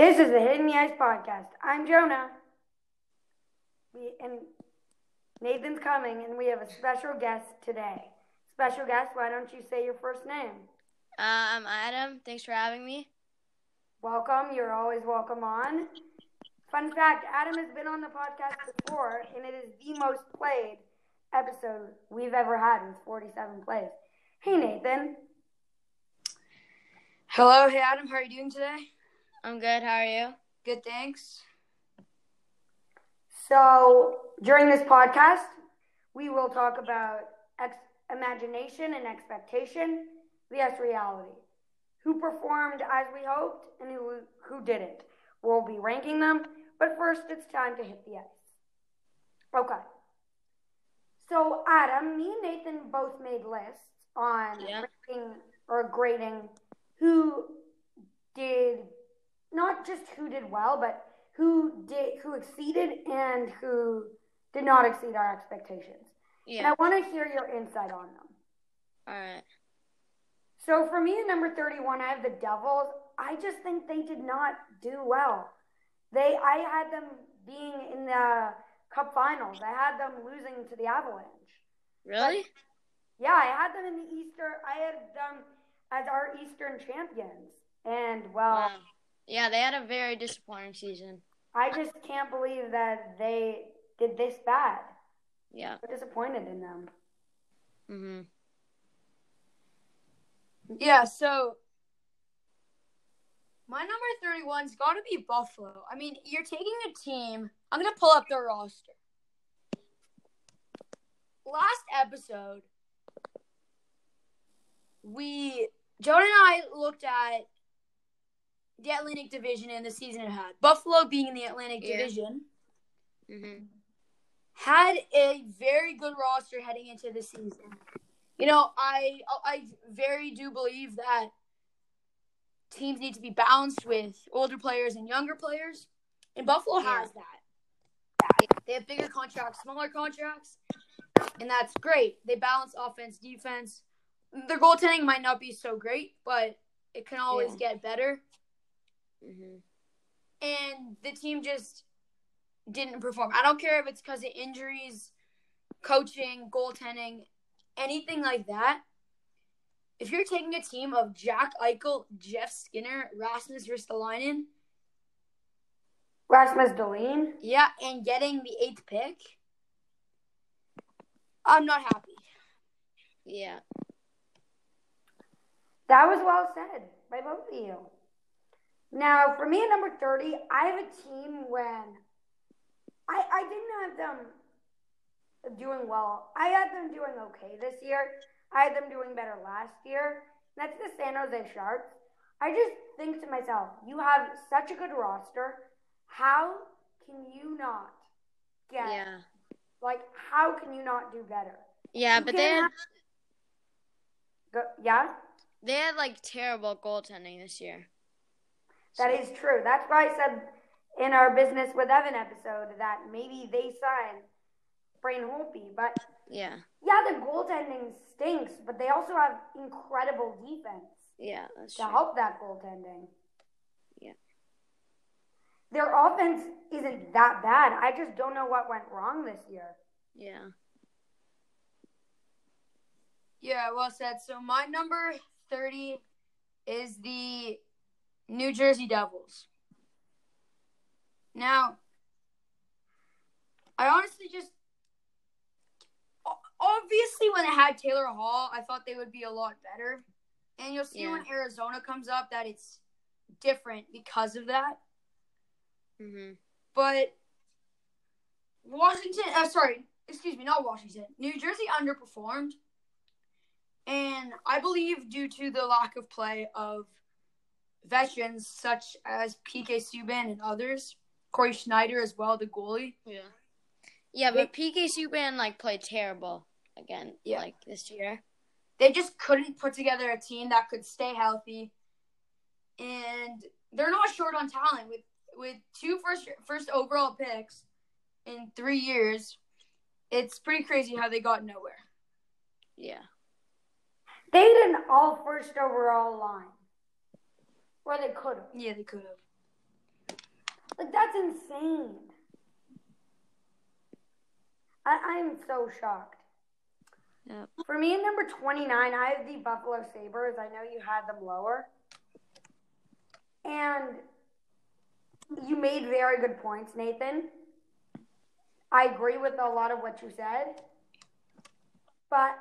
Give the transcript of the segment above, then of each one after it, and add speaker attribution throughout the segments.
Speaker 1: This is the Hit the Ice Podcast. I'm Jonah. We, and Nathan's coming, and we have a special guest today. Special guest, why don't you say your first name?
Speaker 2: Uh, I'm Adam. Thanks for having me.
Speaker 1: Welcome. You're always welcome on. Fun fact Adam has been on the podcast before, and it is the most played episode we've ever had with 47 plays. Hey, Nathan.
Speaker 3: Hello, hey Adam, how are you doing today?
Speaker 2: I'm good. How are you?
Speaker 3: Good, thanks.
Speaker 1: So, during this podcast, we will talk about ex- imagination and expectation vs reality. Who performed as we hoped and who, who didn't. We'll be ranking them, but first it's time to hit the ice. Okay. So, Adam, me and Nathan both made lists on
Speaker 2: Yeah.
Speaker 1: ranking or grading who did not just who did well, but who did who exceeded and who did not exceed our expectations. And I want to hear your insight on them.
Speaker 2: All right.
Speaker 1: So for me, at number thirty-one, I have the Devils. I just think they did not do well. They, I had them being in the Cup Finals. I had them losing to the Avalanche.
Speaker 2: Really?
Speaker 1: Yeah, I had them in the Easter. I had them as our Eastern champions. And well,
Speaker 2: Wow. Yeah, they had a very disappointing season.
Speaker 1: I just can't believe that they did this bad.
Speaker 2: Yeah.
Speaker 1: I'm disappointed in them.
Speaker 2: Mm Mhm.
Speaker 3: Yeah, so my number 31's got to be Buffalo. I mean, you're taking a team. I'm going to pull up their roster. Last episode, we, Jonah and I looked at the Atlantic Division and the season it had. Buffalo being in the Atlantic
Speaker 2: Yeah.
Speaker 3: Division
Speaker 2: Mhm.
Speaker 3: had a very good roster heading into the season. You know, I I very do believe that teams need to be balanced with older players and younger players, and Buffalo
Speaker 2: Yeah.
Speaker 3: has that. They have bigger contracts, smaller contracts, and that's great. They balance offense, defense. Their goaltending might not be so great, but it can always get better.
Speaker 2: Mhm.
Speaker 3: and the team just didn't perform. I don't care if it's because of injuries, coaching, goaltending, anything like that. If you're taking a team of Jack Eichel, Jeff Skinner, Rasmus Ristolainen,
Speaker 1: Rasmus Dahlin.
Speaker 3: yeah, and getting the eighth pick, I'm not happy.
Speaker 2: Yeah.
Speaker 1: That was well said by both of you. Now, for me at number 30, I have a team when I, I didn't have them doing well. I had them doing okay this year. I had them doing better last year. That's the San Jose Sharks. I just think to myself, you have such a good roster. How can you not get,
Speaker 2: Yeah.
Speaker 1: like, how can you not do better?
Speaker 2: Yeah,
Speaker 1: You
Speaker 2: but they had
Speaker 1: Go, yeah?
Speaker 2: they had like terrible goaltending this year.
Speaker 1: That is true. That's why I said in our Business with Evan episode that maybe they sign Braden Holtby. But
Speaker 2: Yeah.
Speaker 1: yeah, the goaltending stinks, but they also have incredible defense
Speaker 2: Yeah, that's
Speaker 1: to
Speaker 2: true.
Speaker 1: help that goaltending.
Speaker 2: Yeah.
Speaker 1: Their offense isn't that bad. I just don't know what went wrong this year.
Speaker 2: Yeah.
Speaker 3: Yeah, well said. So my number 30 is the New Jersey Devils. Now, I honestly just obviously when it had Taylor Hall, I thought they would be a lot better. And you'll see
Speaker 2: Yeah.
Speaker 3: when Arizona comes up that it's different because of that.
Speaker 2: Mhm.
Speaker 3: But Washington, uh, sorry, excuse me, not Washington. New Jersey underperformed. And I believe due to the lack of play of veterans such as PK Subban and others, Cory Schneider as well, the goalie.
Speaker 2: Yeah. Yeah, but PK Subban like played terrible again
Speaker 3: Yeah.
Speaker 2: like this year.
Speaker 3: They just couldn't put together a team that could stay healthy. And they're not short on talent with with two first first overall picks in 3 years. It's pretty crazy how they got nowhere.
Speaker 2: Yeah.
Speaker 1: They did an all first overall line. Or they could have.
Speaker 3: Yeah, they could have.
Speaker 1: Like that's insane. I, I'm so shocked.
Speaker 2: Yep.
Speaker 1: For me, at number 29, I have the Buffalo Sabres. I know you had them lower. And you made very good points, Nathan. I agree with a lot of what you said. But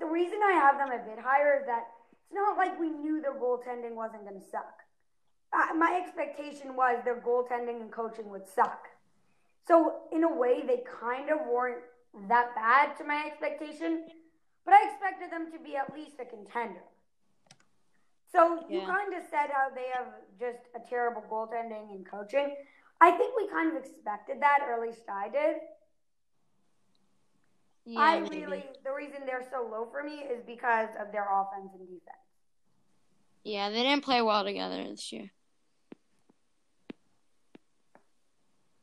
Speaker 1: the reason I have them a bit higher is that not like we knew their goaltending wasn't going to suck. Uh, my expectation was their goaltending and coaching would suck. So, in a way, they kind of weren't that bad to my expectation, but I expected them to be at least a contender. So, you kind of said how they have just a terrible goaltending and coaching. I think we kind of expected that, or at least I did.
Speaker 2: Yeah,
Speaker 1: I
Speaker 2: maybe.
Speaker 1: really, the reason they're so low for me is because of their offense and defense.
Speaker 2: Yeah, they didn't play well together this year.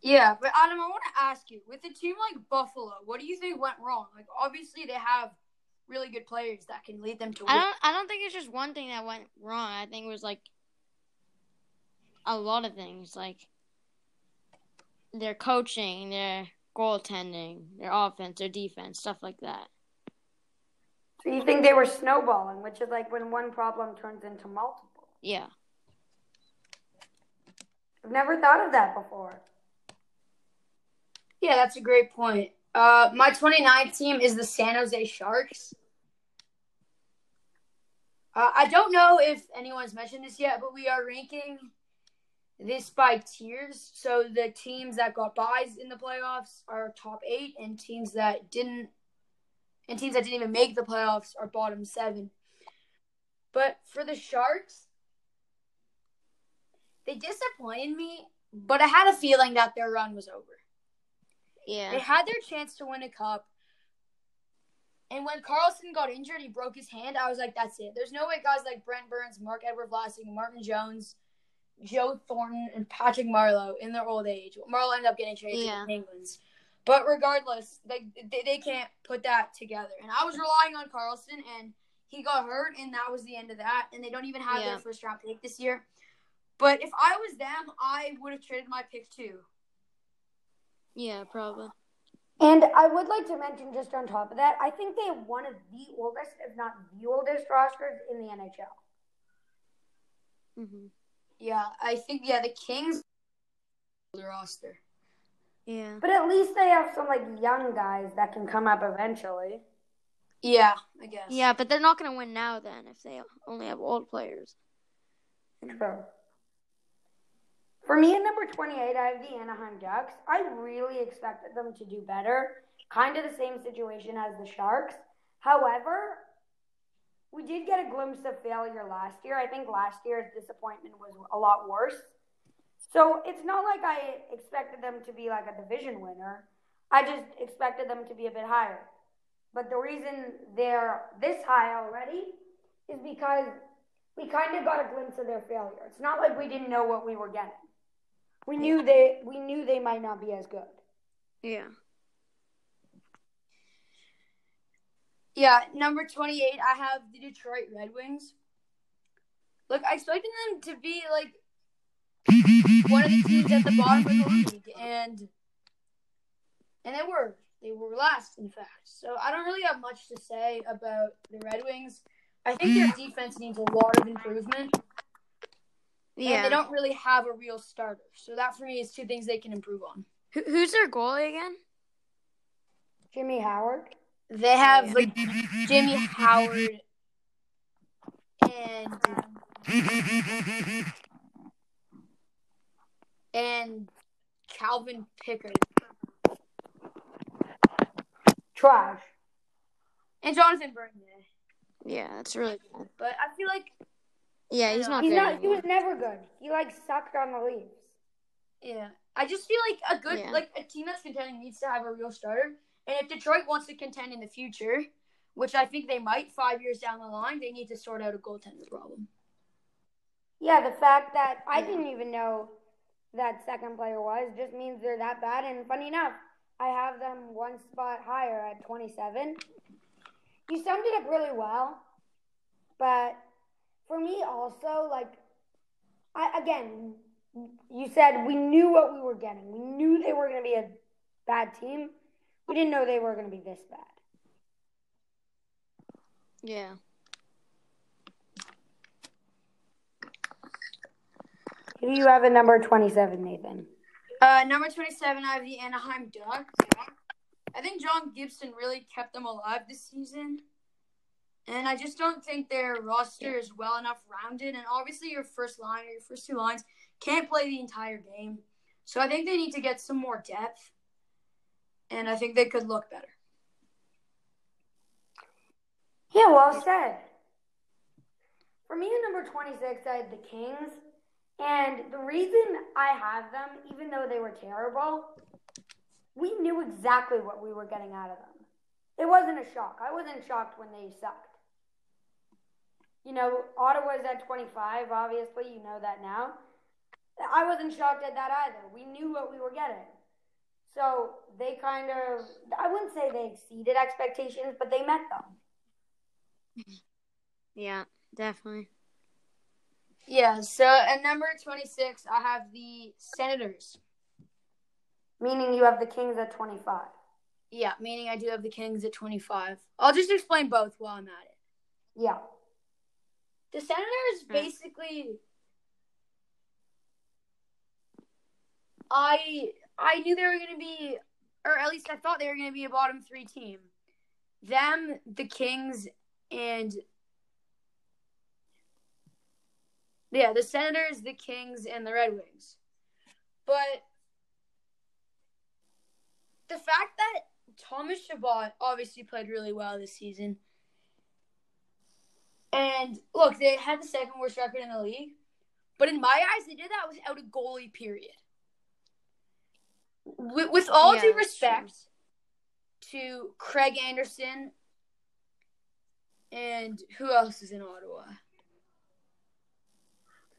Speaker 3: Yeah, but Adam, I want to ask you, with a team like Buffalo, what do you think went wrong? Like, obviously they have really good players that can lead them to
Speaker 2: I don't. I don't think it's just one thing that went wrong. I think it was like a lot of things, like their coaching, their goaltending, their offense, their defense, stuff like that.
Speaker 1: So you think they were snowballing, which is like when one problem turns into multiple.
Speaker 2: Yeah.
Speaker 1: I've never thought of that before.
Speaker 3: Yeah, that's a great point. Uh, my 29th team is the San Jose Sharks. Uh, I don't know if anyone's mentioned this yet, but we are ranking this by tiers. So the teams that got byes in the playoffs are top eight, and teams that didn't, and teams that didn't even make the playoffs are bottom seven. But for the Sharks, they disappointed me, but I had a feeling that their run was over.
Speaker 2: Yeah.
Speaker 3: They had their chance to win a cup. And when Karlsson got injured, he broke his hand. I was like, that's it. There's no way guys like Brent Burns, Marc-Edouard Vlasic, Martin Jones, Joe Thornton, and Patrick Marleau in their old age. Marleau ended up getting traded
Speaker 2: Yeah.
Speaker 3: to the Penguins. But regardless, like they, they can't put that together. And I was relying on Karlsson, and he got hurt, and that was the end of that. And they don't even have
Speaker 2: Yeah.
Speaker 3: their first round pick this year. But if I was them, I would have traded my pick too.
Speaker 2: Yeah, probably.
Speaker 1: And I would like to mention, just on top of that, I think they have one of the oldest, if not the oldest, rosters in the NHL.
Speaker 2: hmm
Speaker 3: Yeah, I think yeah, the Kings the roster.
Speaker 2: Yeah.
Speaker 1: But at least they have some like young guys that can come up eventually.
Speaker 3: Yeah, I guess.
Speaker 2: Yeah, but they're not gonna win now then if they only have old players.
Speaker 1: True. For me, at number 28, I have the Anaheim Ducks. I really expected them to do better. Kind of the same situation as the Sharks. However, we did get a glimpse of failure last year. I think last year's disappointment was a lot worse. So it's not like I expected them to be like a division winner. I just expected them to be a bit higher. But the reason they're this high already is because we kind of got a glimpse of their failure. It's not like we didn't know what we were getting. We knew they we knew they might not be as good.
Speaker 2: Yeah.
Speaker 3: Yeah, number 28, I have the Detroit Red Wings. Look, I expected them to be like one of the teams at the bottom of the league, and and they were. They were last, in fact. So I don't really have much to say about the Red Wings. I think their defense needs a lot of improvement, and
Speaker 2: Yeah.
Speaker 3: they don't really have a real starter. So that for me is two things they can improve on.
Speaker 2: Who, who's their goalie again?
Speaker 1: Jimmy Howard.
Speaker 3: They have oh,
Speaker 2: yeah.
Speaker 3: like Jimmy Howard and and Calvin Pickard
Speaker 1: Trash.
Speaker 3: and Jonathan Bernier.
Speaker 2: Yeah, that's really good.
Speaker 3: But I feel like
Speaker 2: Yeah, he's not
Speaker 1: He's
Speaker 2: good.
Speaker 1: not he was never good. He like sucked on the Leafs.
Speaker 3: yeah, I just feel like a good
Speaker 2: Yeah.
Speaker 3: like a team that's contending needs to have a real starter. And if Detroit wants to contend in the future, which I think they might five years down the line, they need to sort out a goaltender problem.
Speaker 1: Yeah, the fact that I
Speaker 2: Yeah.
Speaker 1: didn't even know that second player was just means they're that bad. And funny enough, I have them one spot higher at 27. You summed it up really well, but for me also, like, I again, you said we knew what we were getting. We knew they were going to be a bad team. We didn't know they were going to be this bad.
Speaker 2: Yeah.
Speaker 1: Do you have at number 27, Nathan?
Speaker 3: Uh, number 27, I have the Anaheim Ducks. I think John Gibson really kept them alive this season. And I just don't think their roster is well enough rounded. And obviously, your first line or your first two lines can't play the entire game. So I think they need to get some more depth. And I think they could look better.
Speaker 1: Yeah, well said. For me, at number 26, I had the Kings. And the reason I have them, even though they were terrible, we knew exactly what we were getting out of them. It wasn't a shock. I wasn't shocked when they sucked. You know, Ottawa's at 25, obviously, you know that now. I wasn't shocked at that either. We knew what we were getting. So they kind of, I wouldn't say they exceeded expectations, but they met them.
Speaker 2: Yeah, definitely.
Speaker 3: Yeah, so at number 26, I have the Senators.
Speaker 1: Meaning you have the Kings at 25.
Speaker 3: Yeah, meaning I do have the Kings at 25. I'll just explain both while I'm at it.
Speaker 1: Yeah.
Speaker 3: The Senators
Speaker 2: Right.
Speaker 3: basically I I knew they were going to be or at least I thought they were going to be a bottom 3 team. Them, the Kings and Yeah, the Senators, the Kings and the Red Wings. But the fact that Thomas Chabot obviously played really well this season. And look, they had the second worst record in the league. But in my eyes, they did that without a goalie, period. With, with all
Speaker 2: Yeah,
Speaker 3: due respect to Craig Anderson and who else is in Ottawa?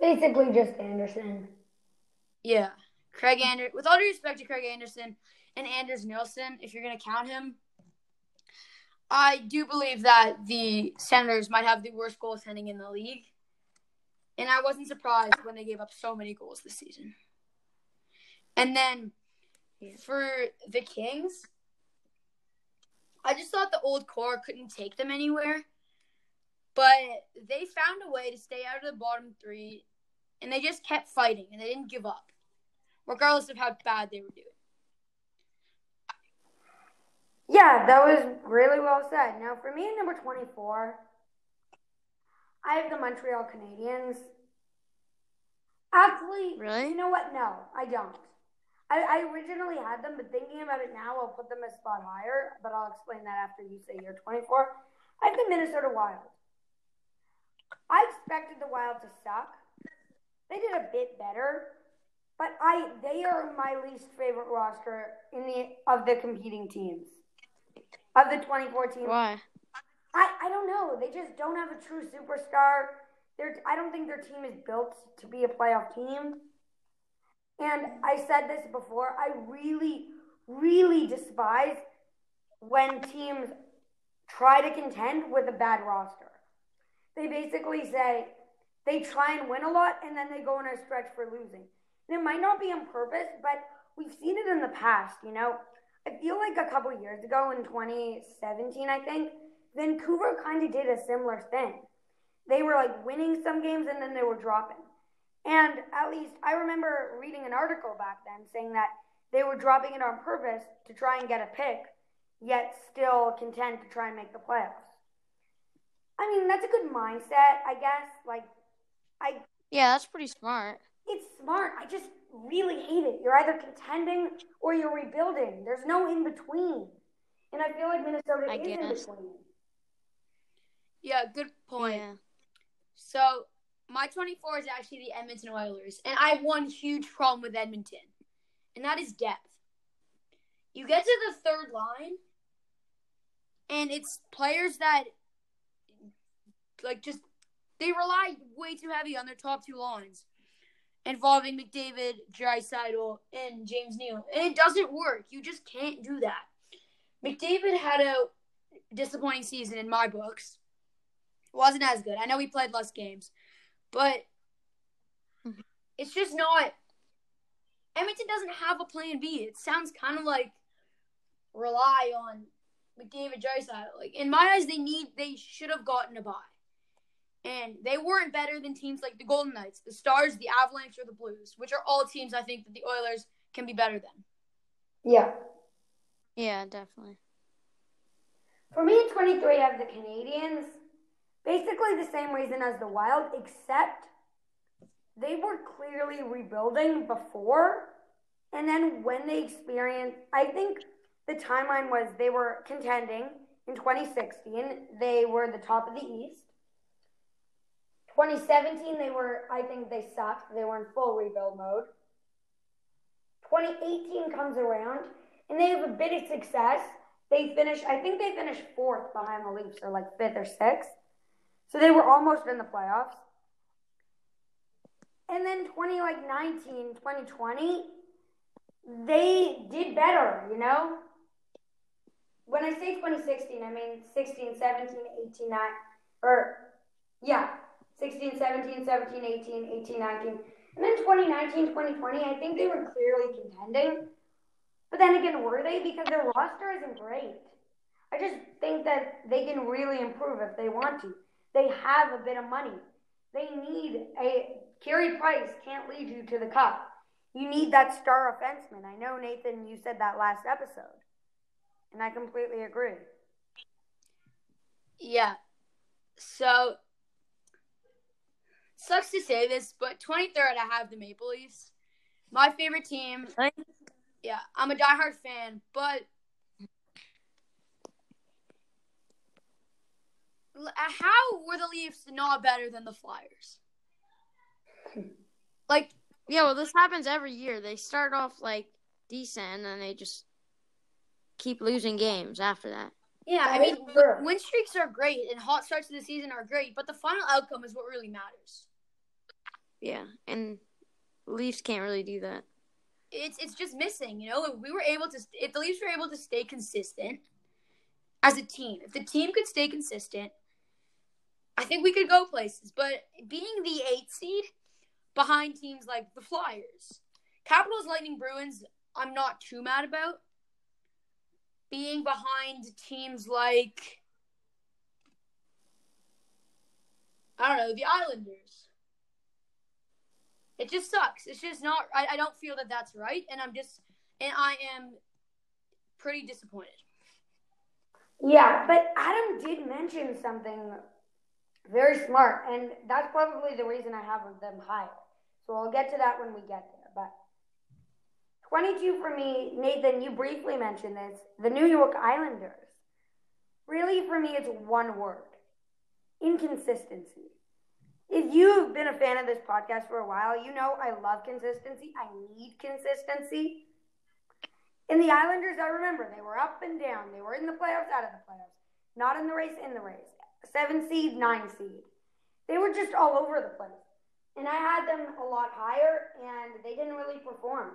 Speaker 1: Basically just Anderson.
Speaker 3: Yeah. Craig Anderson. With all due respect to Craig Anderson and Anders Nilsson, if you're going to count him, I do believe that the Senators might have the worst goaltending in the league. And I wasn't surprised when they gave up so many goals this season. And then for the Kings, I just thought the old core couldn't take them anywhere. But they found a way to stay out of the bottom three, and they just kept fighting, and they didn't give up, regardless of how bad they were doing.
Speaker 1: Yeah, that was really well said. Now, for me number 24, I have the Montreal Canadiens. Actually,
Speaker 2: Really?
Speaker 1: you know what? No, I don't. I, I originally had them, but thinking about it now, I'll put them a spot higher, but I'll explain that after you say you're 24. I have the Minnesota Wild. I expected the Wild to suck. They did a bit better, but I they are my least favorite roster in the of the competing teams of the 2014.
Speaker 2: Why?
Speaker 1: I, I don't know. They just don't have a true superstar. They're, I don't think their team is built to be a playoff team. And I said this before. I really, really despise when teams try to contend with a bad roster. They basically say they try and win a lot and then they go on a stretch for losing. And it might not be on purpose, but we've seen it in the past, you know. I feel like a couple years ago in 2017, I think, Vancouver kind of did a similar thing. They were like winning some games and then they were dropping. And at least I remember reading an article back then saying that they were dropping it on purpose to try and get a pick, yet still content to try and make the playoffs. I mean, that's a good mindset, I guess. Like, I
Speaker 2: Yeah, that's pretty smart.
Speaker 1: it's smart. I just really hate it. You're either contending or you're rebuilding. There's no in between. And I feel like Minnesota
Speaker 2: I
Speaker 1: is in between.
Speaker 3: Yeah, good point.
Speaker 2: Yeah.
Speaker 3: So my 24 is actually the Edmonton Oilers, and I have one huge problem with Edmonton, and that is depth. You get to the third line, and it's players that like just they rely way too heavy on their top two lines, involving McDavid, Draisaitl, and James Neal, and it doesn't work. You just can't do that. McDavid had a disappointing season in my books. It Wasn't as good. I know he played less games, but it's just not Edmonton doesn't have a plan B. It sounds kind of like rely on McDavid Draisaitl. Like in my eyes, they need they should have gotten a bye, and they weren't better than teams like the Golden Knights, the Stars, the Avalanche, or the Blues, which are all teams I think that the Oilers can be better than.
Speaker 1: Yeah.
Speaker 2: Yeah, definitely.
Speaker 1: For me, in 23, I have the Canadiens. Basically the same reason as the Wild, except they were clearly rebuilding before. And then when they experienced, I think the timeline was they were contending in 2016. They were the top of the East. 2017, they were, I think they sucked. They were in full rebuild mode. 2018 comes around and they have a bit of success. They finish, I think they finished fourth behind the Leafs or like fifth or sixth. So they were almost in the playoffs. And then 20 like 19, 2020, they did better, you know? When I say 2016, I mean 16, 17, 18, 9, or yeah, 16, 17, 17, 18, 18, 19. And then 2019, 2020, I think they were clearly contending. But then again, were they? Because their roster isn't great. I just think that they can really improve if they want to. They have a bit of money. They need a Carey Price can't lead you to the cup. You need that star offenseman. I know Nathan, you said that last episode, and I completely agree.
Speaker 3: Yeah. So sucks to say this, but 23rd I have the Maple Leafs. My favorite team. Yeah, I'm a diehard fan, but uh, how were the Leafs not better than the Flyers? Like,
Speaker 2: yeah, well, this happens every year. They start off like decent, and then they just keep losing games after that.
Speaker 3: Yeah, I mean, win streaks are great, and hot starts to the season are great, but the final outcome is what really matters.
Speaker 2: Yeah, and Leafs can't really do that.
Speaker 3: It's it's just missing, you know. If we were able to, if the Leafs were able to stay consistent as a team, if the team could stay consistent, I think we could go places. But being the eight seed behind teams like the Flyers, Capitals, Lightning, Bruins, I'm not too mad about. Being behind teams like I don't know the Islanders. It just sucks. It's just not. I, I don't feel that that's right, and I'm just and I am pretty disappointed.
Speaker 1: Yeah, but Adam did mention something very smart, and that's probably the reason I have them higher. So I'll get to that when we get there. But 22 for me, Nathan, you briefly mentioned this. The New York Islanders. Really, for me, it's one word inconsistency. If you've been a fan of this podcast for a while, you know I love consistency. I need consistency. In the Islanders, I remember they were up and down. They were in the playoffs, out of the playoffs. Not in the race, in the race seven seed, nine seed. They were just all over the place. And I had them a lot higher, and they didn't really perform.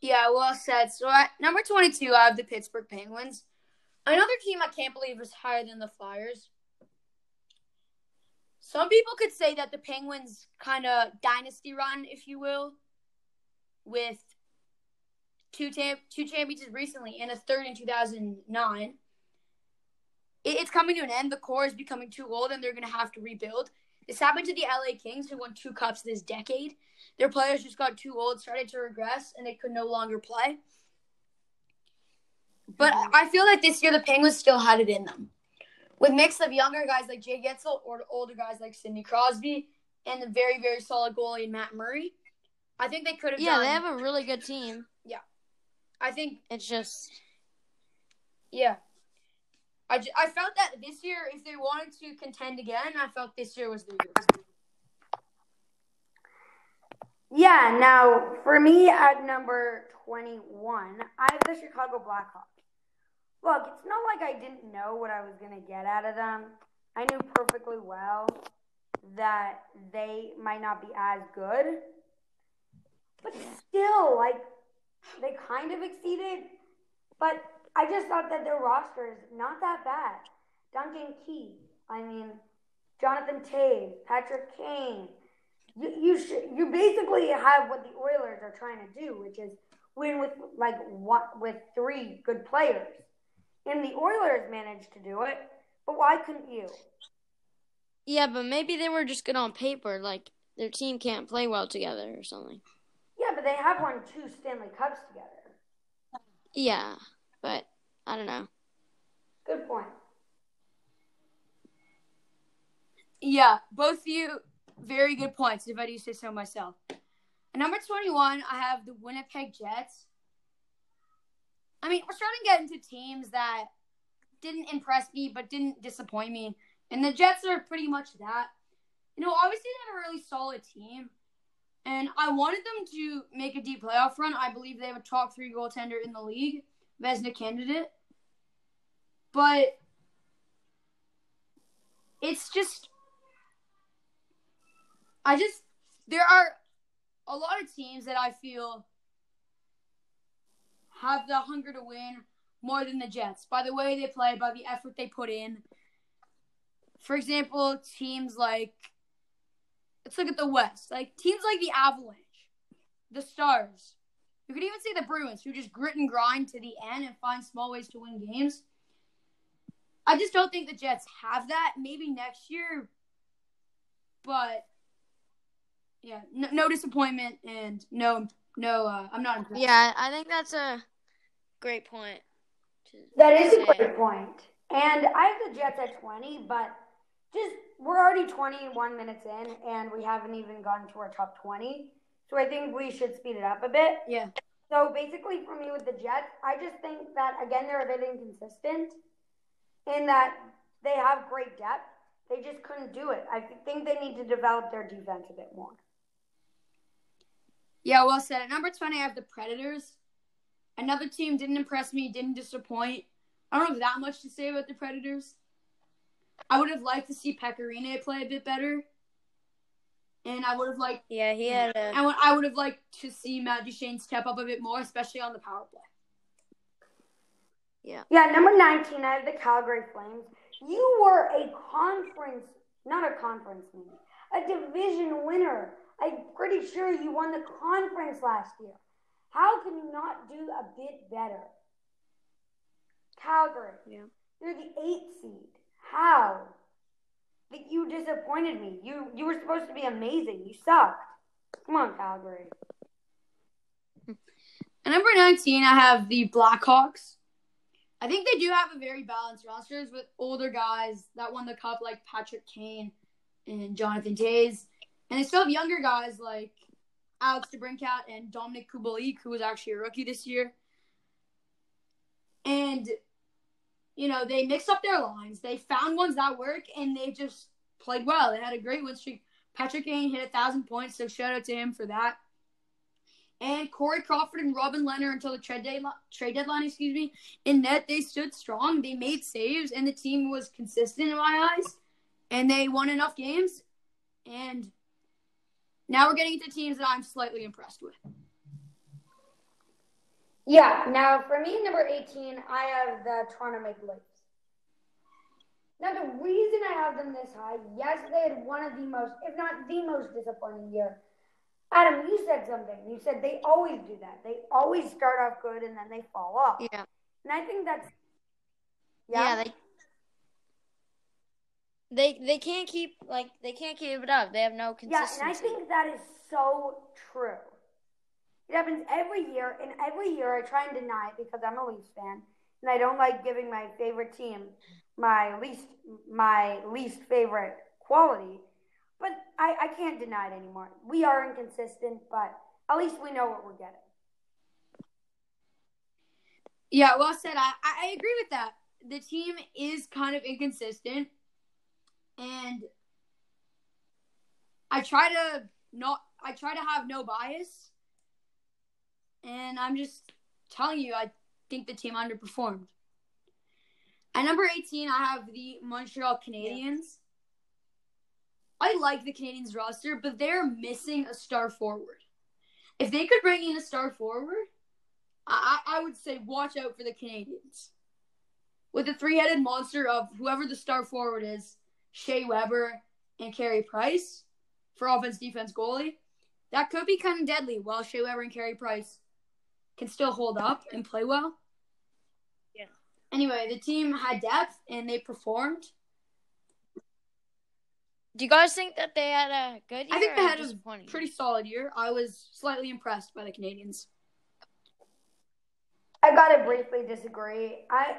Speaker 3: Yeah, well said. So at number 22, I have the Pittsburgh Penguins. Another team I can't believe is higher than the Flyers. Some people could say that the Penguins kind of dynasty run, if you will, with two tam- two championships recently and a third in 2009. It, it's coming to an end. The core is becoming too old, and they're going to have to rebuild. This happened to the LA Kings, who won two cups this decade. Their players just got too old, started to regress, and they could no longer play. But. I feel like this year the Penguins still had it in them. With mix of younger guys like Jake Guentzel or older guys like Sidney Crosby and the very, very solid goalie Matt Murray, I think they could have
Speaker 2: Yeah,
Speaker 3: done,
Speaker 2: they have a really good team.
Speaker 3: Yeah. I think
Speaker 2: it's just
Speaker 3: yeah. I, I felt that this year, if they wanted to contend again, I felt this year was the year.
Speaker 1: Yeah, now for me at number 21, I have the Chicago Blackhawks. Look, it's not like I didn't know what I was going to get out of them. I knew perfectly well that they might not be as good. But still, like, they kind of exceeded, but I just thought that their roster is not that bad. Duncan Keith, I mean, Jonathan Toews, Patrick Kane, you you, should, you basically have what the Oilers are trying to do, which is win with like what with three good players. And the Oilers managed to do it, but why couldn't you?
Speaker 2: Yeah, but maybe they were just good on paper. Like their team can't play well together or something.
Speaker 1: Yeah, but they have won two Stanley Cups together.
Speaker 2: Yeah, but I don't know.
Speaker 1: Good point.
Speaker 3: Yeah, both of you, very good points, if I do say so myself. At number 21, I have the Winnipeg Jets. I mean, we're starting to get into teams that didn't impress me but didn't disappoint me. And the Jets are pretty much that. You know, obviously they have a really solid team. And I wanted them to make a deep playoff run. I believe they have a top three goaltender in the league, Vezina candidate. But it's just I just there are a lot of teams that I feel have the hunger to win more than the Jets. By the way they play, by the effort they put in. For example, teams like let's look at the West. Like teams like the Avalanche, the Stars. You could even say the Bruins, who just grit and grind to the end and find small ways to win games. I just don't think the Jets have that. Maybe next year, but yeah, no, no disappointment and no, no. Uh, I'm not impressed.
Speaker 2: Yeah, I think that's a great point.
Speaker 1: That is a great point. And I have the Jets at 20, but just we're already 21 minutes in and we haven't even gotten to our top 20. So I think we should speed it up a bit.
Speaker 3: Yeah.
Speaker 1: So basically, for me with the Jets, I just think that again they're a bit inconsistent in that they have great depth. They just couldn't do it. I think they need to develop their defense a bit more.
Speaker 3: Yeah, well said. At number 20, I have the Predators. Another team didn't impress me, didn't disappoint. I don't have that much to say about the Predators. I would have liked to see Pekka Rinne play a bit better. And I would have liked
Speaker 2: Yeah, he had a.
Speaker 3: and I would have liked to see Matt Duchene step up a bit more, especially on the power play.
Speaker 1: Yeah, Yeah, number 19, I have the Calgary Flames. You were a conference, not a conference meeting, a division winner. I'm pretty sure you won the conference last year. How can you not do a bit better? Calgary.
Speaker 2: Yeah.
Speaker 1: You're the eighth seed. How? That you disappointed me. You you were supposed to be amazing. You sucked. Come on, Calgary.
Speaker 3: At number 19, I have the Blackhawks. I think they do have a very balanced rosters with older guys that won the cup, like Patrick Kane and Jonathan Toews. And they still have younger guys like Alex DeBrincat and Dominik Kubalik, who was actually a rookie this year. And, you know, they mixed up their lines. They found ones that work, and they just played well. They had a great win streak. Patrick Kane hit a 1,000 points, so shout out to him for that. And Corey Crawford and Robin Lehner until the trade deadline, trade deadline, excuse me. In net, they stood strong. They made saves, and the team was consistent in my eyes. And they won enough games. And now we're getting into teams that I'm slightly impressed with.
Speaker 1: Yeah, now for me, number 18, I have the Toronto Maple Leafs. Now, the reason I have them this high, yes, they had one of the most, if not the most disappointing year. Adam, you said something. You said they always do that. They always start off good and then they fall off.
Speaker 2: Yeah.
Speaker 1: And I think that's.
Speaker 2: Yeah, they. They they can't keep like they can't keep it up. They have no consistency.
Speaker 1: Yeah, and I think that is so true. It happens every year, and every year I try and deny it because I'm a Leafs fan, and I don't like giving my favorite team my least my least favorite quality. But I, I can't deny it anymore. We are inconsistent, but at least we know what we're getting.
Speaker 3: Yeah, well said. I, I agree with that. The team is kind of inconsistent. And I try to not I try to have no bias. And I'm just telling you, I think the team underperformed. At number 18, I have the Montreal Canadiens. I like the Canadiens roster, but they're missing a star forward. If they could bring in a star forward, I, I would say watch out for the Canadiens. With the three headed monster of whoever the star forward is, Shea Weber and Carey Price, for offense, defense, goalie. That could be kind of deadly. While Shea Weber and Carey Price can still hold up and play well.
Speaker 2: Yeah.
Speaker 3: Anyway, the team had depth and they performed.
Speaker 2: Do you guys think that they had a good year?
Speaker 3: I think they had a? Pretty solid year. I was slightly impressed by the Canadiens.
Speaker 1: I gotta briefly disagree. I,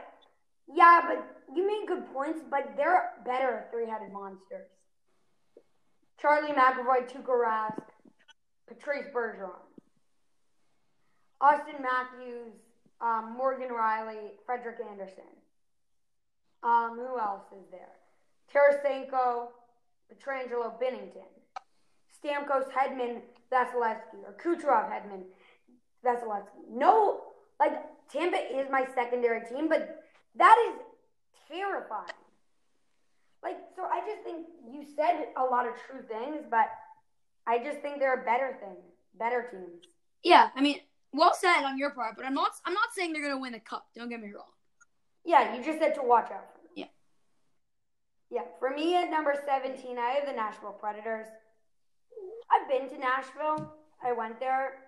Speaker 1: yeah, but you made good points, but they're better three-headed monsters. Charlie McAvoy, Tuukka Rask, Patrice Bergeron, Auston Matthews, um, Morgan Rielly, Frederik Andersen. Um, who else is there? Tarasenko, Pietrangelo, Binnington, Stamkos, Hedman, Vasilevskiy, or Kucherov, Hedman, Vasilevskiy. No, like Tampa is my secondary team, but that is terrifying. Like, so I just think you said a lot of true things, but I just think there are better things, better teams.
Speaker 3: Yeah, I mean, well said on your part, but I'm not. I'm not saying they're gonna win the cup. Don't get me wrong.
Speaker 1: Yeah, you just said to watch out for them.
Speaker 3: Yeah.
Speaker 1: Yeah, for me at number 17, I have the Nashville Predators. I've been to Nashville. I went there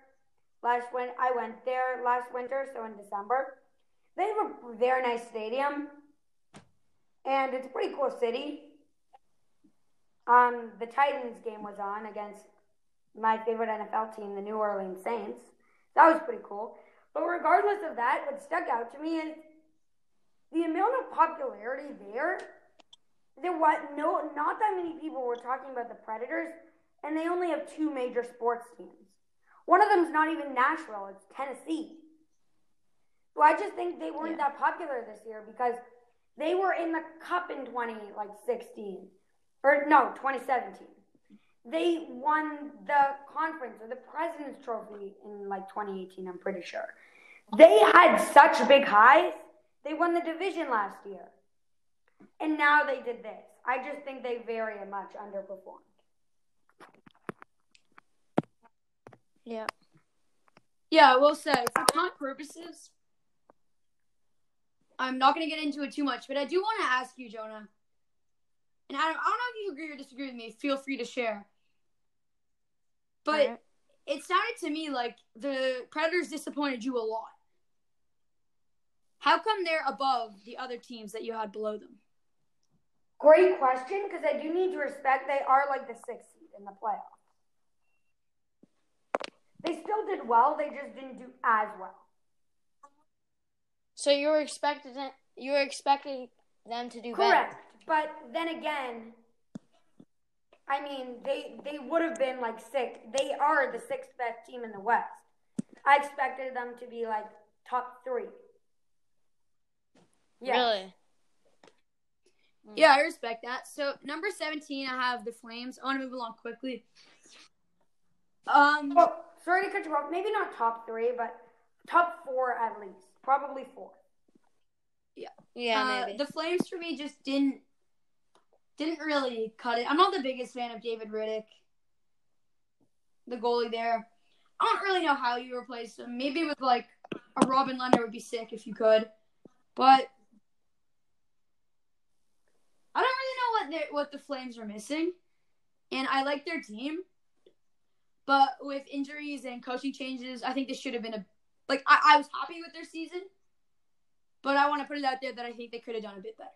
Speaker 1: last when I went there last winter, so in December. They have a very nice stadium, and it's a pretty cool city. Um, the Titans game was on against my favorite NFL team, the New Orleans Saints. That was pretty cool. But regardless of that, what stuck out to me is the amount of popularity there. There was no, not that many people were talking about the Predators, and they only have two major sports teams. One of them's not even Nashville; it's Tennessee. So I just think they weren't
Speaker 3: Yeah.
Speaker 1: that popular this year because they were in the Cup in twenty like sixteen, or no, twenty seventeen. They won the conference or the President's Trophy in like 2018, I'm pretty sure. They had such big highs. They won the division last year. And now they did this. I just think they very much underperformed.
Speaker 2: Yeah.
Speaker 3: Yeah, well said. For time purposes, I'm not going to get into it too much, but I do want to ask you, Jonah. And Adam, I don't know if you agree or disagree with me. Feel free to share. But
Speaker 2: Alright.
Speaker 3: it sounded to me like the Predators disappointed you a lot. How come they're above the other teams that you had below them?
Speaker 1: Great question, because I do need to respect they are like the sixth seed in the playoffs. They still did well, they just didn't do as well.
Speaker 2: So you were expecting them, you were expecting them to do
Speaker 1: Correct. But then again, I mean, they they would have been like six. They are the sixth best team in the West. I expected them to be like top three.
Speaker 2: better. Really?
Speaker 3: Yeah, I respect that. So number seventeen, I have the Flames. I want to move along quickly. Um,
Speaker 1: Well, sorry to cut you off. Maybe not top three, but top four at least. Probably four.
Speaker 2: Yeah,
Speaker 3: uh,
Speaker 2: maybe.
Speaker 3: the Flames for me just didn't didn't really cut it. I'm not the biggest fan of David Rittich, the goalie there. I don't really know how you replace him. Maybe with like a Robin Lehner would be sick if you could, but I don't really know what they what the Flames are missing, and I like their team, but with injuries and coaching changes, I think this should have been a like I, I was happy with their season, but I want to put it out there that I think they could have done a bit better.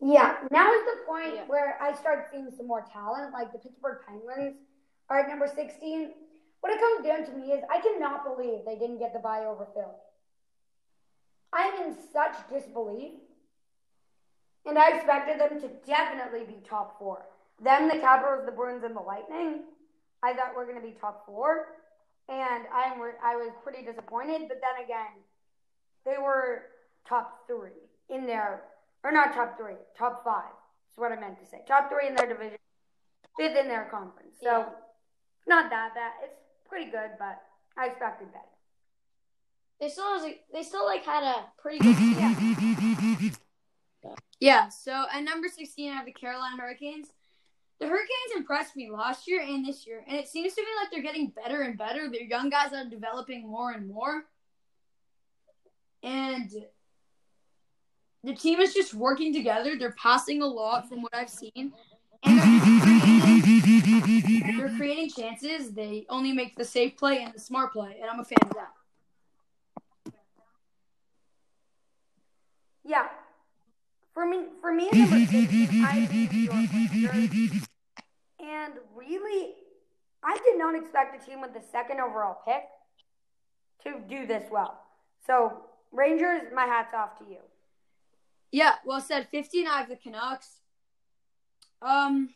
Speaker 1: Yeah, now is the point
Speaker 2: Yeah.
Speaker 1: where I start seeing some more talent. Like the Pittsburgh Penguins are at number 16. What it comes down to me is I cannot believe they didn't get the bye over Philly. I'm in such disbelief. And I expected them to definitely be top four. Them, the Capitals, the Bruins, and the Lightning, I thought were going to be top four. And I'm, I was pretty disappointed. But then again, they were top three in their or not top three, top five. Is what I meant to say. Top three in their division, fifth in their conference. So
Speaker 2: Yeah.
Speaker 1: not that bad. It's pretty good, but I expected better.
Speaker 2: They still was like, they still like had a pretty good team.
Speaker 3: Yeah, so at number 16, I have the Carolina Hurricanes. The Hurricanes impressed me last year and this year, and it seems to me like they're getting better and better. Their young guys are developing more and more. And the team is just working together. They're passing a lot from what I've seen. And they're creating chances, they only make the safe play and the smart play, and I'm a fan of that.
Speaker 1: Yeah. For me, for me, number six, I the New York. And really, I did not expect a team with the second overall pick to do this well. So, Rangers, my hat's off to you.
Speaker 3: Yeah, well said. 15, I have the Canucks. Um,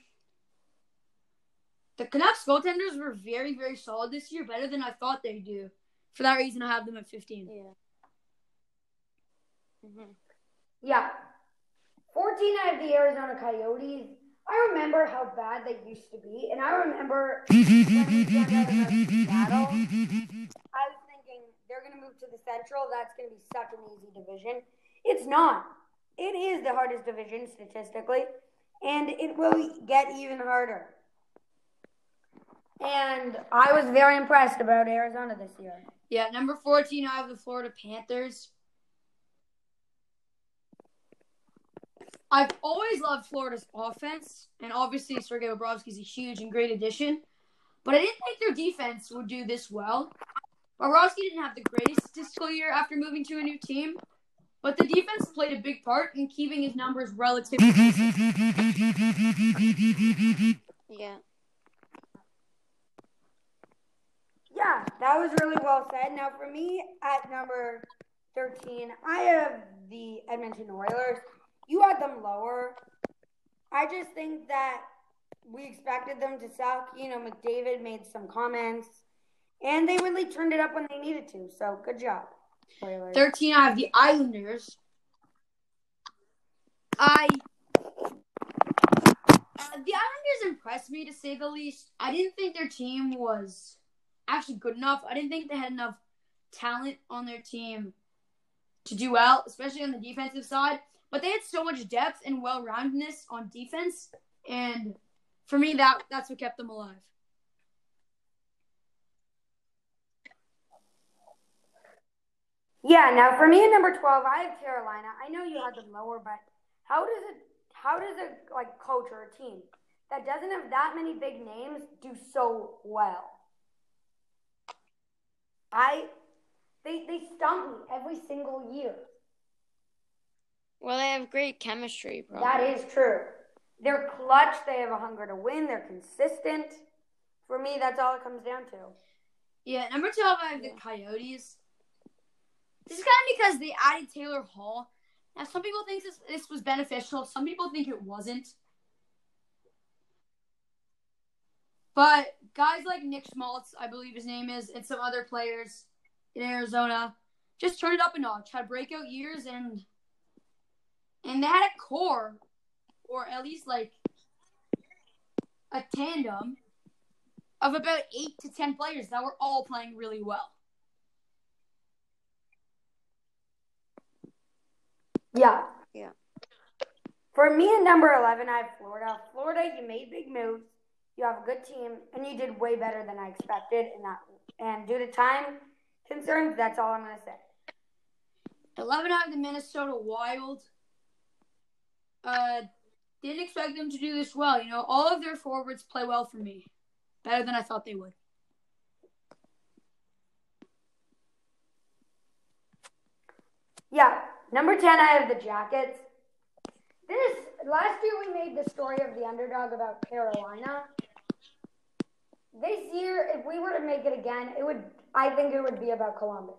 Speaker 3: the Canucks goaltenders were very, very solid this year, better than I thought they'd do. For that reason, I have them at 15.
Speaker 2: Yeah. hmm
Speaker 1: Yeah. 14 I have the Arizona Coyotes. I remember how bad they used to be, and I remember when we found out about Seattle, I was thinking they're going to move to the Central. That's going to be such an easy division. It's not. It is the hardest division statistically, and it will get even harder. And I was very impressed about Arizona this year.
Speaker 3: Yeah, number 14, I have the Florida Panthers. I've always loved Florida's offense, and obviously Sergei Bobrovsky is a huge and great addition. But I didn't think their defense would do this well. Bobrovsky didn't have the greatest statistical year after moving to a new team, but the defense played a big part in keeping his numbers relatively.
Speaker 2: Yeah.
Speaker 1: Yeah, that was really well said. Now, for me, at number 13, I have the Edmonton Oilers. You had them lower. I just think that we expected them to suck. You know, McDavid made some comments, and they really turned it up when they needed to. So, good job, Oilers.
Speaker 3: 13, I have the Islanders. I. Uh, the Islanders impressed me to say the least. I didn't think their team was actually good enough. I didn't think they had enough talent on their team to do well, especially on the defensive side. But they had so much depth and well roundedness on defense, and for me, that that's what kept them alive.
Speaker 1: Yeah, now for me at number 12, I have Carolina. I know you had them lower, but how does it how does a like coach or a team that doesn't have that many big names do so well? I they they stump me every single year.
Speaker 2: Well, they have great chemistry, probably.
Speaker 1: That is true. They're clutch, they have a hunger to win, they're consistent. For me, that's all it comes down to.
Speaker 3: Yeah, number 12, I have the Coyotes. This is kind of because they added Taylor Hall. Now, some people think this, this was beneficial. Some people think it wasn't. But guys like Nick Schmaltz, I believe his name is, and some other players in Arizona just turned it up a notch. Had breakout years, and and they had a core, or at least like a tandem of about eight to ten players that were all playing really well.
Speaker 1: Yeah.
Speaker 2: Yeah.
Speaker 1: For me at number 11, I have Florida. Florida, you made big moves. You have a good team, and you did way better than I expected. And that, and due to time concerns, that's all I'm going to say.
Speaker 3: 11 out of the Minnesota Wild. Uh, didn't expect them to do this well. You know, all of their forwards play well for me. Better than I thought they would.
Speaker 1: Yeah. Number 10, I have the Jackets. This last year we made the story of the underdog about Carolina. This year, if we were to make it again, it would I think it would be about Columbus.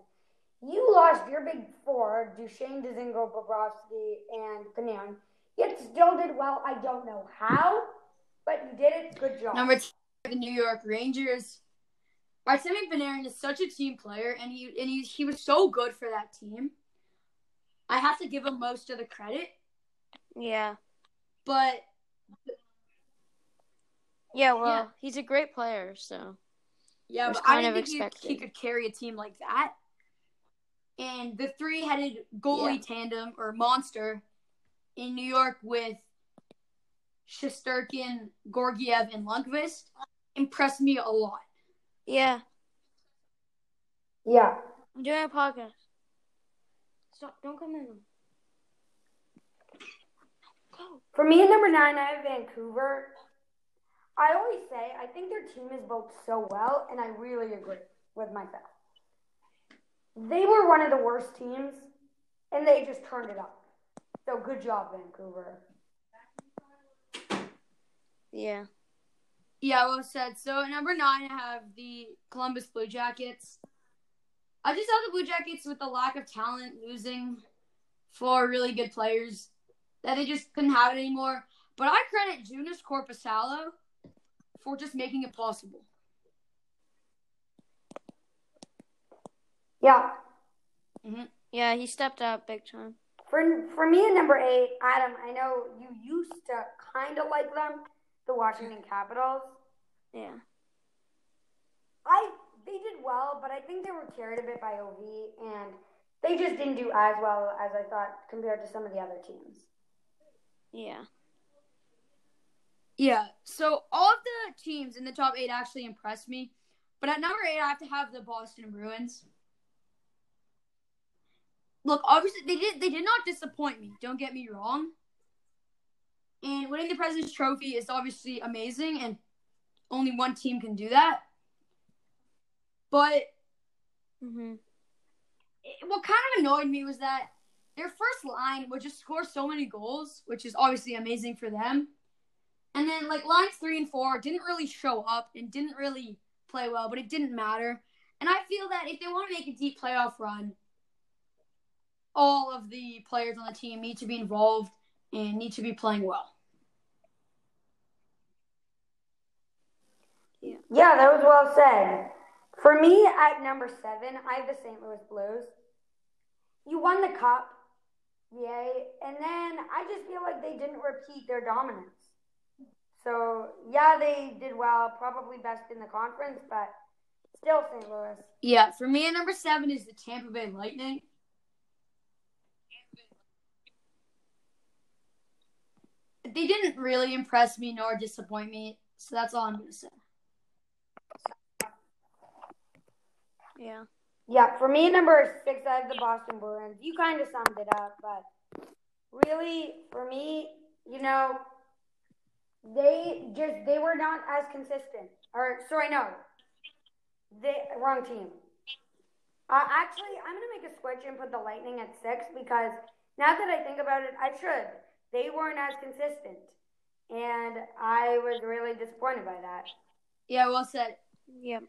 Speaker 1: You lost your big four, Duchene, Dzingel, Bobrovsky, and Panarin. Yet still did well. I don't know how, but you did it. Good job.
Speaker 3: Number 10, the New York Rangers. Artemi Panarin is such a team player, and he and he, he was so good for that team. I have to give him most of the credit,
Speaker 2: Yeah.
Speaker 3: but
Speaker 2: Yeah, well,
Speaker 3: Yeah.
Speaker 2: he's a great player, so.
Speaker 3: Yeah,
Speaker 2: was
Speaker 3: but I
Speaker 2: kind
Speaker 3: didn't
Speaker 2: of
Speaker 3: think he, he could carry a team like that. And the three-headed goalie
Speaker 2: Yeah.
Speaker 3: tandem or monster in New York with Shesterkin, Georgiev, and Lundqvist impressed me a lot.
Speaker 2: Yeah.
Speaker 1: yeah.
Speaker 2: I'm doing a podcast. Stop. Don't come in. Go.
Speaker 1: For me at number nine, I have Vancouver. I always say I think their team is built so well, and I really agree with myself. They were one of the worst teams, and they just turned it up. So good job, Vancouver.
Speaker 2: Yeah.
Speaker 3: Yeah, well said. So at number nine, I have the Columbus Blue Jackets. I just have the Blue Jackets with the lack of talent, losing four really good players that they just couldn't have it anymore. But I credit Joonas Korpisalo for just making it possible.
Speaker 1: Yeah. Mm-hmm.
Speaker 2: Yeah, he stepped up big time.
Speaker 1: For for me at number eight, Adam, I know you used to kind of like them, the Washington Capitals.
Speaker 2: Yeah.
Speaker 1: I they did well, but I think they were carried a bit by OV, and they just didn't do as well as I thought compared to some of the other teams.
Speaker 2: Yeah.
Speaker 3: Yeah. So all of the teams in the top eight actually impressed me. But at number eight, I have to have the Boston Bruins. Look, obviously they did they did not disappoint me. Don't get me wrong. And winning the President's Trophy is obviously amazing, and only one team can do that. But
Speaker 2: hmm
Speaker 3: it- what kind of annoyed me was that their first line would just score so many goals, which is obviously amazing for them. And then like lines three and four didn't really show up and didn't really play well, but it didn't matter. And I feel that if they want to make a deep playoff run, all of the players on the team need to be involved and need to be playing well.
Speaker 1: Yeah, that was well said. For me, at number seven, I have the St. Louis Blues. You won the cup, yay, and then I just feel like they didn't repeat their dominance. So, yeah, they did well, probably best in the conference, but still St. Louis.
Speaker 3: Yeah, for me at number seven is the Tampa Bay Lightning. They didn't really impress me nor disappoint me, so that's all I'm gonna say.
Speaker 2: Yeah.
Speaker 1: Yeah, for me, number six, I have the Boston Bruins. You kind of summed it up, but really, for me, you know, they just they were not as consistent. Or sorry, no, the wrong team. Uh, actually, I'm gonna make a switch and put the Lightning at six because now that I think about it, I should. They weren't as consistent, and I was really disappointed by that.
Speaker 3: Yeah, well said.
Speaker 2: Yeah.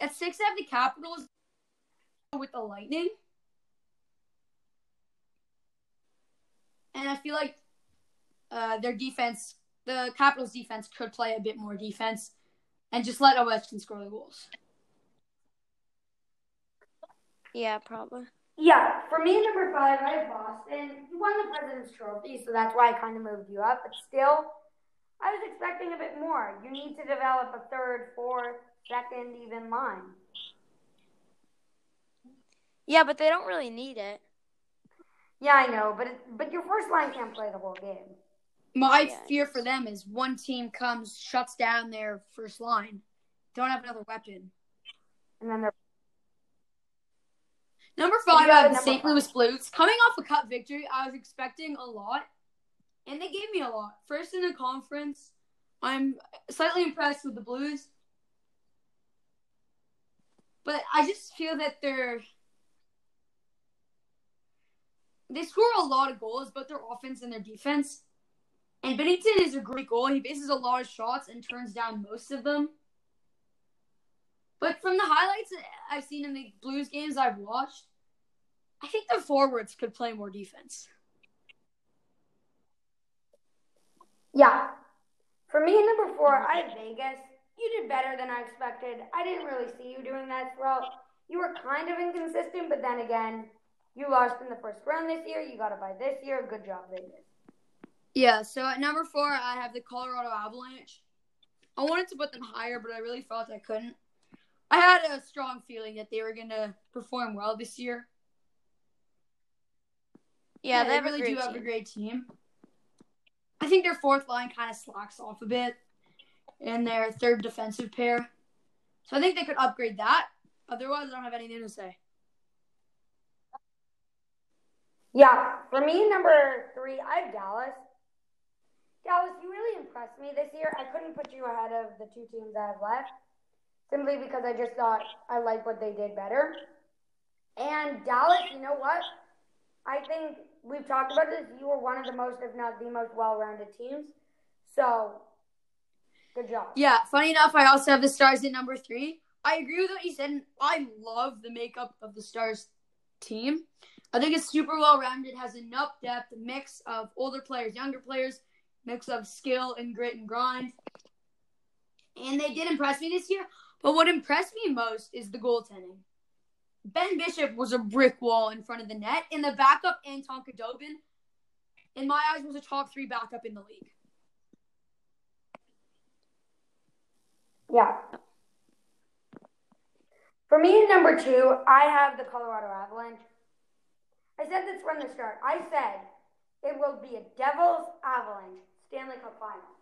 Speaker 3: At six, I have the Capitals with the Lightning, and I feel like uh, their defense, the Capitals' defense, could play a bit more defense and just let Ovechkin score the goals.
Speaker 2: Yeah, probably.
Speaker 1: Yeah, for me, number five, I have Boston. You won the President's Trophy, so that's why I kind of moved you up. But still, I was expecting a bit more. You need to develop a third, fourth, second, even line.
Speaker 2: Yeah, but they don't really need it.
Speaker 1: Yeah, I know, but it, but your first line can't play the whole game.
Speaker 3: My
Speaker 2: Yeah,
Speaker 3: fear for them is one team comes, shuts down their first line, don't have another weapon.
Speaker 1: And then they're
Speaker 3: Number five, I have the St. Louis Blues. Coming off a cup victory, I was expecting a lot, and they gave me a lot. First in the conference, I'm slightly impressed with the Blues, but I just feel that they're they score a lot of goals, but their offense and their defense. And Binnington is a great goal. He bases a lot of shots and turns down most of them. But from the highlights that I've seen in the Blues games I've watched, I think the forwards could play more defense.
Speaker 1: yeah. For me, number four, I have Vegas. You did better than I expected. I didn't really see you doing that well. You were kind of inconsistent, but then again, you lost in the first round this year. You got it bye this year. Good job, Vegas.
Speaker 3: Yeah, so at number four, I have the Colorado Avalanche. I wanted to put them higher, but I really felt I couldn't. I had a strong feeling that they were going to perform well this year.
Speaker 2: Yeah, they, have
Speaker 3: really
Speaker 2: a great
Speaker 3: do have a great team. I think their fourth line kind of slacks off a bit in their third defensive pair. So I think they could upgrade that. Otherwise, I don't have anything to say.
Speaker 1: Yeah, for me, number three, I have Dallas. Dallas, you really impressed me this year. I couldn't put you ahead of the two teams I have left simply because I just thought I liked what they did better. And Dallas, you know what? I think we've talked about this. You were one of the most, if not the most well-rounded teams. So, good job.
Speaker 3: Yeah, funny enough, I also have the Stars at number three. I agree with what you said. I love the makeup of the Stars team. I think it's super well rounded, has enough depth, mix of older players, younger players, mix of skill and grit and grind. And they did impress me this year. But what impressed me most is the goaltending. Ben Bishop was a brick wall in front of the net, and the backup Anton Khudobin, in my eyes, was a top three backup in the league.
Speaker 1: Yeah. For me, number two, I have the Colorado Avalanche. I said this from the start. I said it will be a Devils Avalanche Stanley Cup final.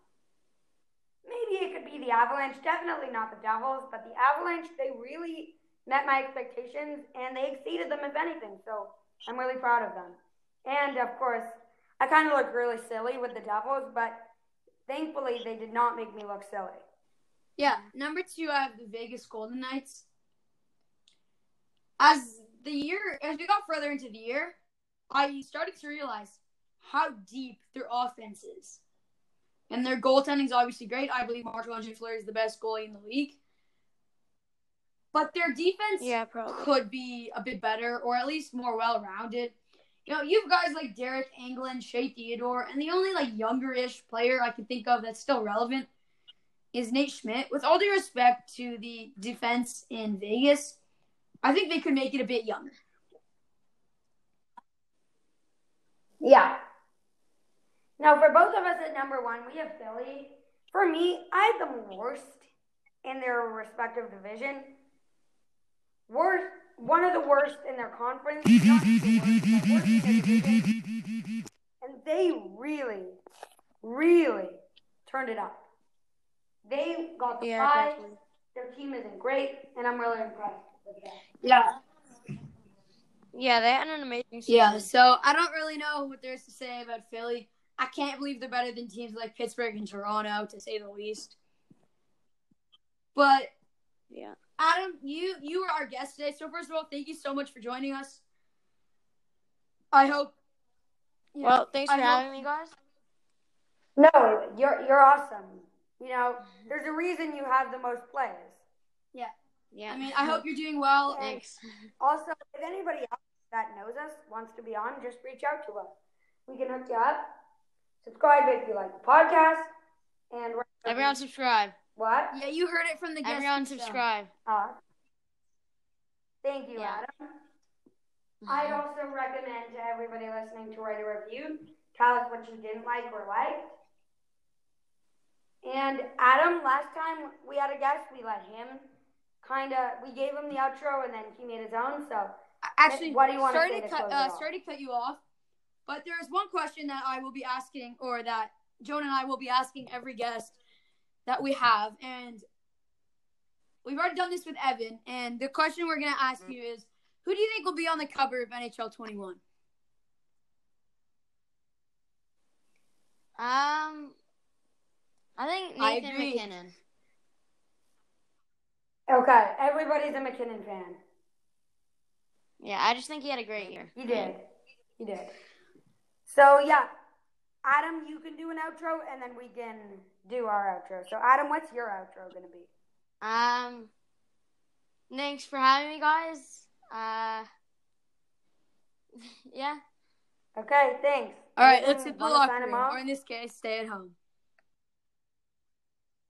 Speaker 1: Maybe it could be the Avalanche, definitely not the Devils, but the Avalanche, they really met my expectations and they exceeded them, if anything. So I'm really proud of them. And of course, I kind of look really silly with the Devils, but thankfully they did not make me look silly.
Speaker 3: Yeah, number two, I have the Vegas Golden Knights. As the year, as we got further into the year, I started to realize how deep their offense is. And their goaltending is obviously great. I believe Marc-Andre Fleury is the best goalie in the league. But their defense
Speaker 2: Yeah, probably.
Speaker 3: could be a bit better, or at least more well-rounded. You know, you have guys like Deryk Engelland, Shea Theodore, and the only like younger-ish player I can think of that's still relevant is Nate Schmidt. With all due respect to the defense in Vegas, I think they could make it a bit younger.
Speaker 1: Yeah. Now, for both of us at number one, we have Philly. For me, I have them worst in their respective division. Worst, one of the worst in their conference. The worst, in. And they really, really turned it up. They got the
Speaker 2: Yeah,
Speaker 1: prize.
Speaker 2: definitely.
Speaker 1: Their team isn't great, and I'm really impressed with them.
Speaker 3: Yeah.
Speaker 2: Yeah, they had an amazing season.
Speaker 3: Yeah, so I don't really know what there's to say about Philly. I can't believe they're better than teams like Pittsburgh and Toronto, to say the least. But
Speaker 2: Yeah.
Speaker 3: Adam, you you were our guest today. So first of all, thank you so much for joining us. I hope. you know,
Speaker 2: Well, thanks
Speaker 3: I
Speaker 2: for
Speaker 3: hope-
Speaker 2: having me, guys.
Speaker 1: No, you're you're awesome. You know, there's a reason you have the most players.
Speaker 2: Yeah. Yeah.
Speaker 3: I mean, I hope you're doing well. and
Speaker 2: Thanks.
Speaker 1: Also, if anybody else that knows us wants to be on, just reach out to us. We can hook you up. Subscribe if you like the podcast. And
Speaker 2: Everyone subscribe.
Speaker 1: what?
Speaker 3: Yeah, you heard it from the guest.
Speaker 2: Everyone subscribe.
Speaker 1: Uh, thank you,
Speaker 2: Yeah.
Speaker 1: Adam. I'd also recommend to everybody listening to write a review. Tell us what you didn't like or liked. And Adam, last time we had a guest, we let him kind of, we gave him the outro and then he made his own. So
Speaker 3: Actually,
Speaker 1: What do you wanna
Speaker 3: sorry
Speaker 1: say
Speaker 3: to
Speaker 1: to
Speaker 3: cut?
Speaker 1: close
Speaker 3: Uh, sorry to cut you off, but there is one question that I will be asking, or that Joan and I will be asking every guest that we have, and we've already done this with Evan. And the question we're gonna ask you is, who do you think will be on the cover of NHL 21?
Speaker 2: Um, I think Nathan
Speaker 3: agree.
Speaker 2: MacKinnon.
Speaker 1: Okay, everybody's a MacKinnon fan.
Speaker 2: Yeah, I just think he had a great year.
Speaker 1: You did. You did. So yeah, Adam, you can do an outro, and then we can do our outro. So Adam, what's your outro gonna be?
Speaker 2: Um, thanks for having me, guys. Uh, yeah.
Speaker 1: Okay, thanks.
Speaker 3: All right, let's hit the
Speaker 1: wanna
Speaker 3: locker room, or in this case, stay at home.